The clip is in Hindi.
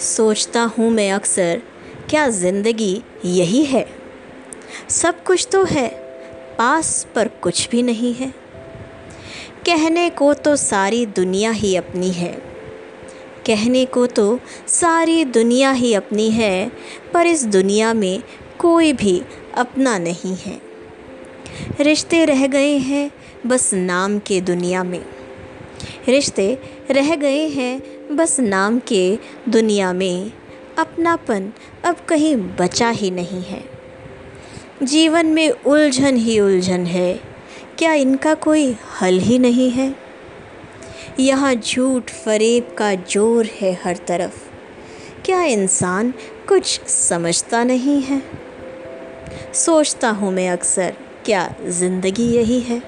सोचता हूँ मैं अक्सर, क्या ज़िंदगी यही है? सब कुछ तो है, पास पर कुछ भी नहीं है। कहने को तो सारी दुनिया ही अपनी है। कहने को तो सारी दुनिया ही अपनी है, पर इस दुनिया में कोई भी अपना नहीं है। रिश्ते रह गए हैं बस नाम के दुनिया में। रिश्ते रह गए हैं बस नाम के दुनिया में। अपनापन अब कहीं बचा ही नहीं है। जीवन में उलझन ही उलझन है। क्या इनका कोई हल ही नहीं है? यहाँ झूठ फरेब का ज़ोर है हर तरफ़। क्या इंसान कुछ समझता नहीं है? सोचता हूँ मैं अक्सर क्या ज़िंदगी यही है?